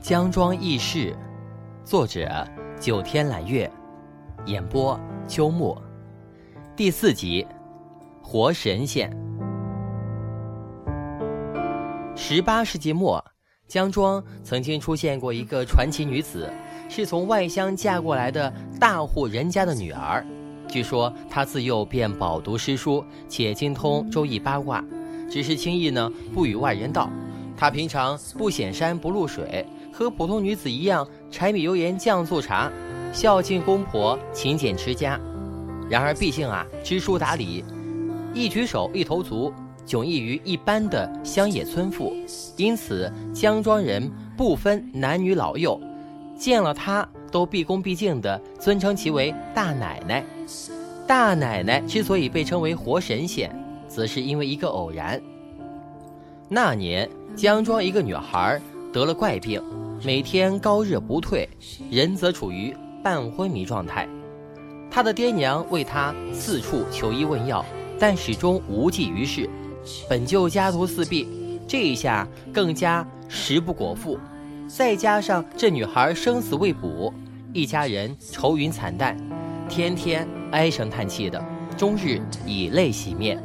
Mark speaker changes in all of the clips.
Speaker 1: 江庄轶事，作者九天揽月，演播秋木，第四集，活神仙。十八世纪末，江庄曾经出现过一个传奇女子，是从外乡嫁过来的大户人家的女儿。据说她自幼便饱读诗书，且精通周易八卦，只是轻易呢不与外人道。她平常不显山不露水。和普通女子一样，柴米油盐酱醋茶，孝敬公婆，勤俭持家。然而，毕竟啊，知书达理，一举手一投足，迥异于一般的乡野村妇。因此，江庄人不分男女老幼，见了她都毕恭毕敬地尊称其为大奶奶。大奶奶之所以被称为活神仙，则是因为一个偶然。那年，江庄一个女孩得了怪病。每天高热不退，人则处于半昏迷状态。他的爹娘为他四处求医问药，但始终无济于事。本就家徒四壁，这一下更加食不果腹。再加上这女孩生死未卜，一家人愁云惨淡，天天唉声叹气的，终日以泪洗面。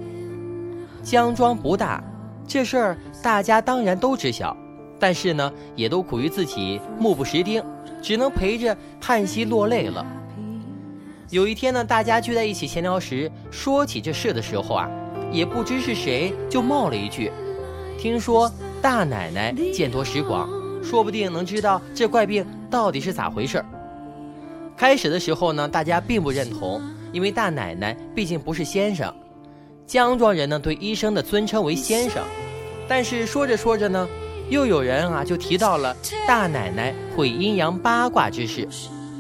Speaker 1: 江庄不大，这事儿大家当然都知晓。但是呢，也都苦于自己目不识丁，只能陪着叹息落泪了。有一天呢，大家聚在一起闲聊时，说起这事的时候啊，也不知是谁就冒了一句：“听说大奶奶见多识广，说不定能知道这怪病到底是咋回事。”开始的时候呢，大家并不认同，因为大奶奶毕竟不是先生。江庄人呢，对医生的尊称为先生。但是说着说着呢。又有人啊，就提到了大奶奶会阴阳八卦之事，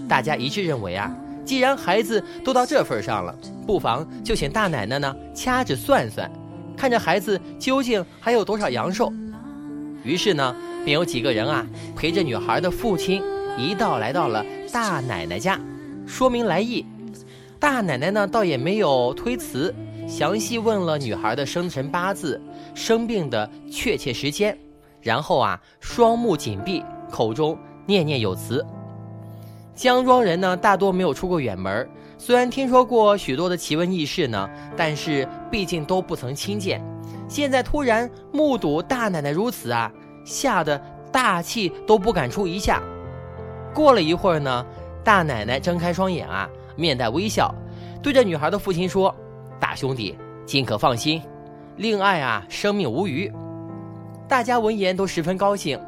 Speaker 1: 大家一致认为啊，既然孩子都到这份上了，不妨就请大奶奶呢掐指算算，看着孩子究竟还有多少阳寿。于是呢，便有几个人啊陪着女孩的父亲一道来到了大奶奶家，说明来意。大奶奶呢倒也没有推辞，详细问了女孩的生辰八字、生病的确切时间。然后啊，双目紧闭，口中念念有词。江庄人呢，大多没有出过远门，虽然听说过许多的奇闻异事呢，但是毕竟都不曾亲见。现在突然目睹大奶奶如此啊，吓得大气都不敢出一下。过了一会儿呢，大奶奶睁开双眼啊，面带微笑，对着女孩的父亲说：“大兄弟，尽可放心，令爱啊，生命无虞。”大家闻言都十分高兴，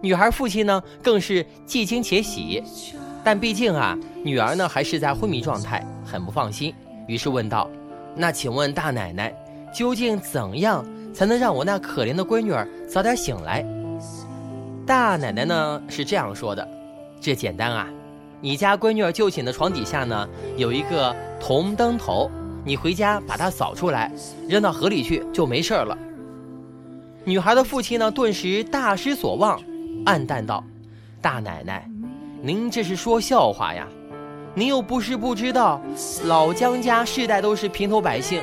Speaker 1: 女孩父亲呢更是既惊且喜，但毕竟啊，女儿呢还是在昏迷状态，很不放心，于是问道：“那请问大奶奶，究竟怎样才能让我那可怜的闺女儿早点醒来？”大奶奶呢是这样说的：“这简单啊，你家闺女儿就寝的床底下呢有一个铜灯头，你回家把它扫出来，扔到河里去就没事了。”女孩的父亲呢，顿时大失所望，暗淡道：“大奶奶，您这是说笑话呀？您又不是不知道，老江家世代都是平头百姓，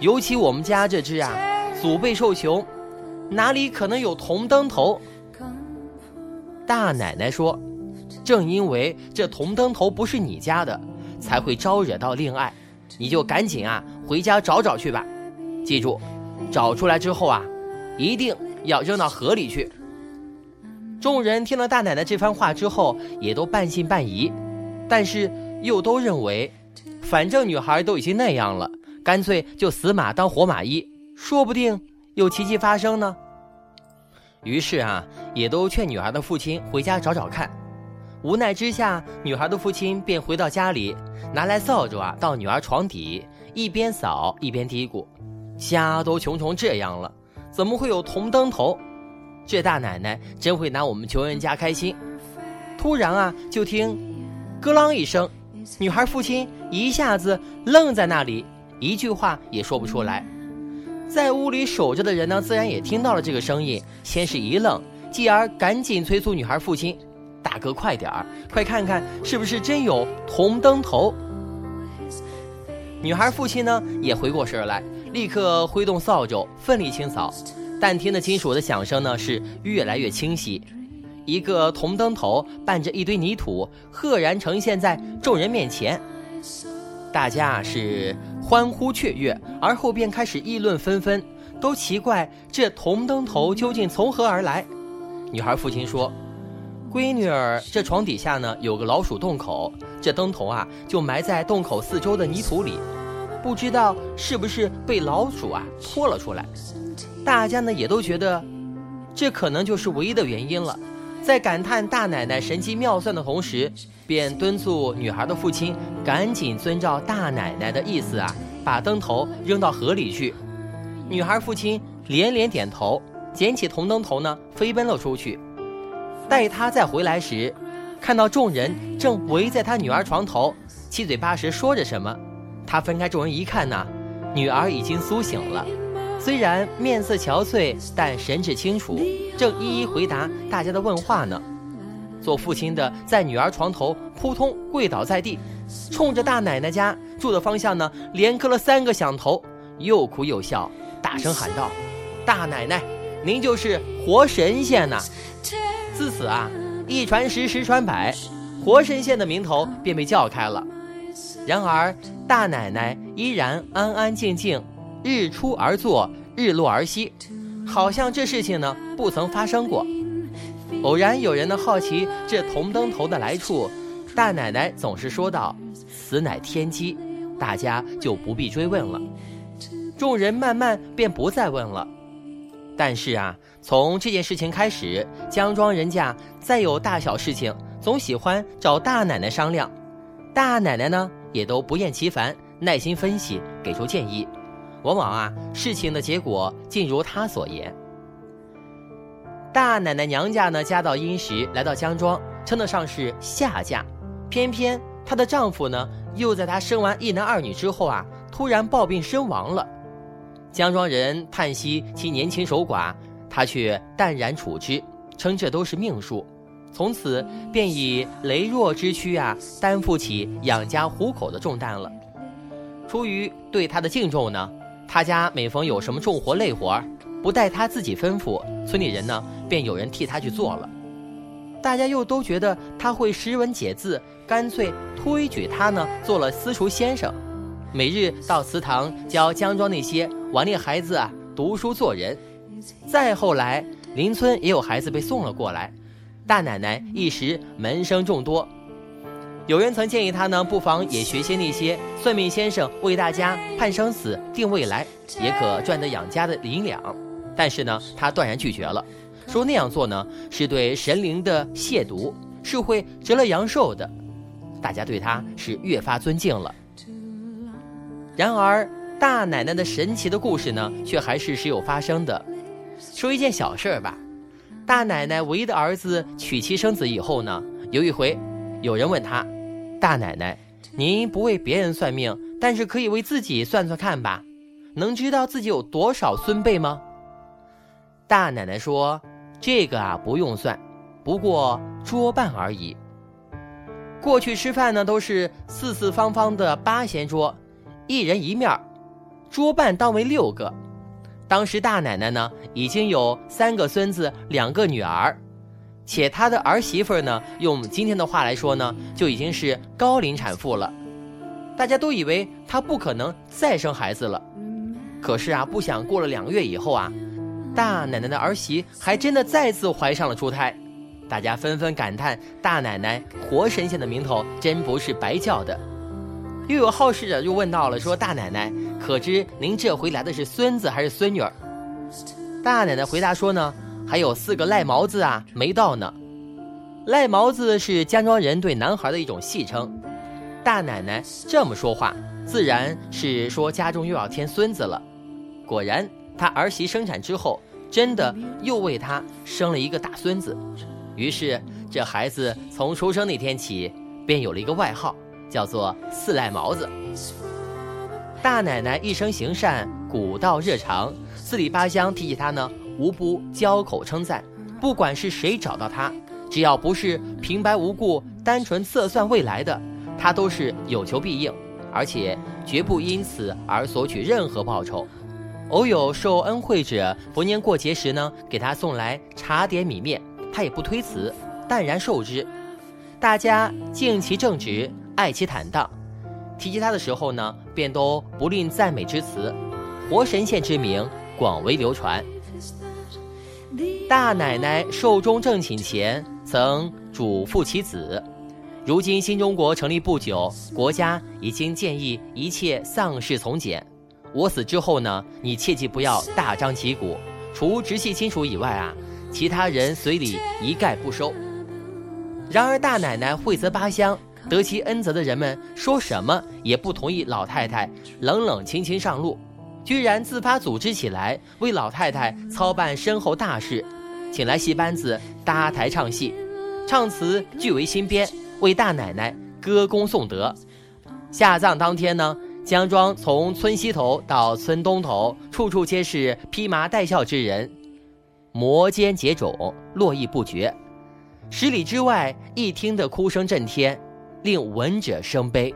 Speaker 1: 尤其我们家这只啊，祖辈受穷，哪里可能有铜灯头？”大奶奶说：“正因为这铜灯头不是你家的，才会招惹到令爱，你就赶紧啊回家找找去吧。记住，找出来之后啊。”一定要扔到河里去。众人听了大奶奶这番话之后，也都半信半疑，但是又都认为，反正女孩都已经那样了，干脆就死马当活马医，说不定有奇迹发生呢。于是啊，也都劝女孩的父亲回家找找看。无奈之下，女孩的父亲便回到家里，拿来扫帚啊，到女儿床底，一边扫一边嘀咕：“家都穷成这样了。”怎么会有铜灯头？这大奶奶真会拿我们穷人家开心。突然啊，就听“咯啷”一声，女孩父亲一下子愣在那里，一句话也说不出来。在屋里守着的人呢，自然也听到了这个声音，先是一愣，继而赶紧催促女孩父亲：“大哥，快点儿，快看看是不是真有铜灯头。”女孩父亲呢，也回过神来。立刻挥动扫帚，奋力清扫，但听的金属的响声呢是越来越清晰。一个铜灯头伴着一堆泥土，赫然呈现在众人面前。大家是欢呼雀跃，而后便开始议论纷纷，都奇怪这铜灯头究竟从何而来。女孩父亲说：“闺女儿，这床底下呢有个老鼠洞口，这灯头啊就埋在洞口四周的泥土里，不知道是不是被老鼠啊拖了出来。”大家呢也都觉得，这可能就是唯一的原因了。在感叹大奶奶神机妙算的同时，便敦促女孩的父亲赶紧遵照大奶奶的意思啊，把灯头扔到河里去。女孩父亲连连点头，捡起铜灯头呢，飞奔了出去。待他再回来时，看到众人正围在他女儿床头，七嘴八舌说着什么。他分开众人一看呢，女儿已经苏醒了。虽然面色憔悴，但神志清楚，正一一回答大家的问话呢。做父亲的在女儿床头扑通跪倒在地，冲着大奶奶家住的方向呢，连磕了三个响头，又哭又笑，大声喊道：“大奶奶，您就是活神仙呐！”自此啊，一传十，十传百，活神仙的名头便被叫开了。然而，大奶奶依然安安静静。日出而作，日落而息，好像这事情呢不曾发生过。偶然有人呢好奇这铜灯头的来处，大奶奶总是说道：“此乃天机。”大家就不必追问了。众人慢慢便不再问了。但是啊，从这件事情开始，江庄人家再有大小事情，总喜欢找大奶奶商量。大奶奶呢也都不厌其烦，耐心分析，给出建议。往往啊，事情的结果竟如他所言。大奶奶娘家呢，家道殷实，来到江庄，称得上是下嫁。偏偏她的丈夫呢，又在她生完一男二女之后啊，突然暴病身亡了。江庄人叹息其年轻守寡，她却淡然处之，称这都是命数。从此便以羸弱之躯啊，担负起养家糊口的重担了。出于对他的敬重呢。他家每逢有什么重活累活，不待他自己吩咐，村里人呢便有人替他去做了。大家又都觉得他会识文解字，干脆推举他呢做了私塾先生，每日到祠堂教江庄那些顽劣孩子啊读书做人。再后来，邻村也有孩子被送了过来，大奶奶一时门生众多。有人曾建议他呢，不妨也学些那些算命先生为大家判生死、定未来，也可赚得养家的银两。但是呢，他断然拒绝了，说那样做呢是对神灵的亵渎，是会折了阳寿的。大家对他是越发尊敬了。然而，大奶奶的神奇的故事呢，却还是时有发生的。说一件小事儿吧，大奶奶唯一的儿子娶妻生子以后呢，有一回，有人问他。大奶奶，您不为别人算命，但是可以为自己算算看吧？能知道自己有多少孙辈吗？大奶奶说：“这个啊，不用算，不过桌半而已。过去吃饭呢，都是四四方方的八仙桌，一人一面，桌半当为六个。当时大奶奶呢，已经有三个孙子，两个女儿。”且她的儿媳妇呢，用今天的话来说呢，就已经是高龄产妇了。大家都以为她不可能再生孩子了。可是啊，不想过了两个月以后啊，大奶奶的儿媳还真的再次怀上了猪胎。大家纷纷感叹：大奶奶活神仙的名头真不是白叫的。又有好事者就问到了，说大奶奶可知您这回来的是孙子还是孙女儿？大奶奶回答说呢。还有四个赖毛子啊，没到呢。赖毛子是江庄人对男孩的一种戏称。大奶奶这么说话，自然是说家中又要添孙子了。果然，他儿媳生产之后，真的又为他生了一个大孙子。于是，这孩子从出生那天起，便有了一个外号，叫做四赖毛子。大奶奶一生行善，古道热肠，四里八乡提起她呢。无不交口称赞，不管是谁找到她，只要不是平白无故、单纯测算未来的，他都是有求必应，而且绝不因此而索取任何报酬。偶有受恩惠者，逢年过节时呢，给他送来茶点米面，他也不推辞，淡然受之。大家敬其正直，爱其坦荡，提及他的时候呢，便都不吝赞美之词，活神仙之名广为流传。大奶奶寿终正寝前曾嘱咐其子：“如今新中国成立不久，国家已经建议一切丧事从简。我死之后呢，你切记不要大张旗鼓，除直系亲属以外啊，其他人随礼一概不收。”然而大奶奶惠泽八乡，得其恩泽的人们说什么也不同意老太太冷冷清清上路。居然自发组织起来，为老太太操办身后大事，请来戏班子搭台唱戏，唱词俱为新编，为大奶奶歌功颂德。下葬当天呢，江庄从村西头到村东头，处处皆是披麻戴孝之人，摩肩接踵，络绎不绝。十里之外，一听得哭声震天，令闻者生悲。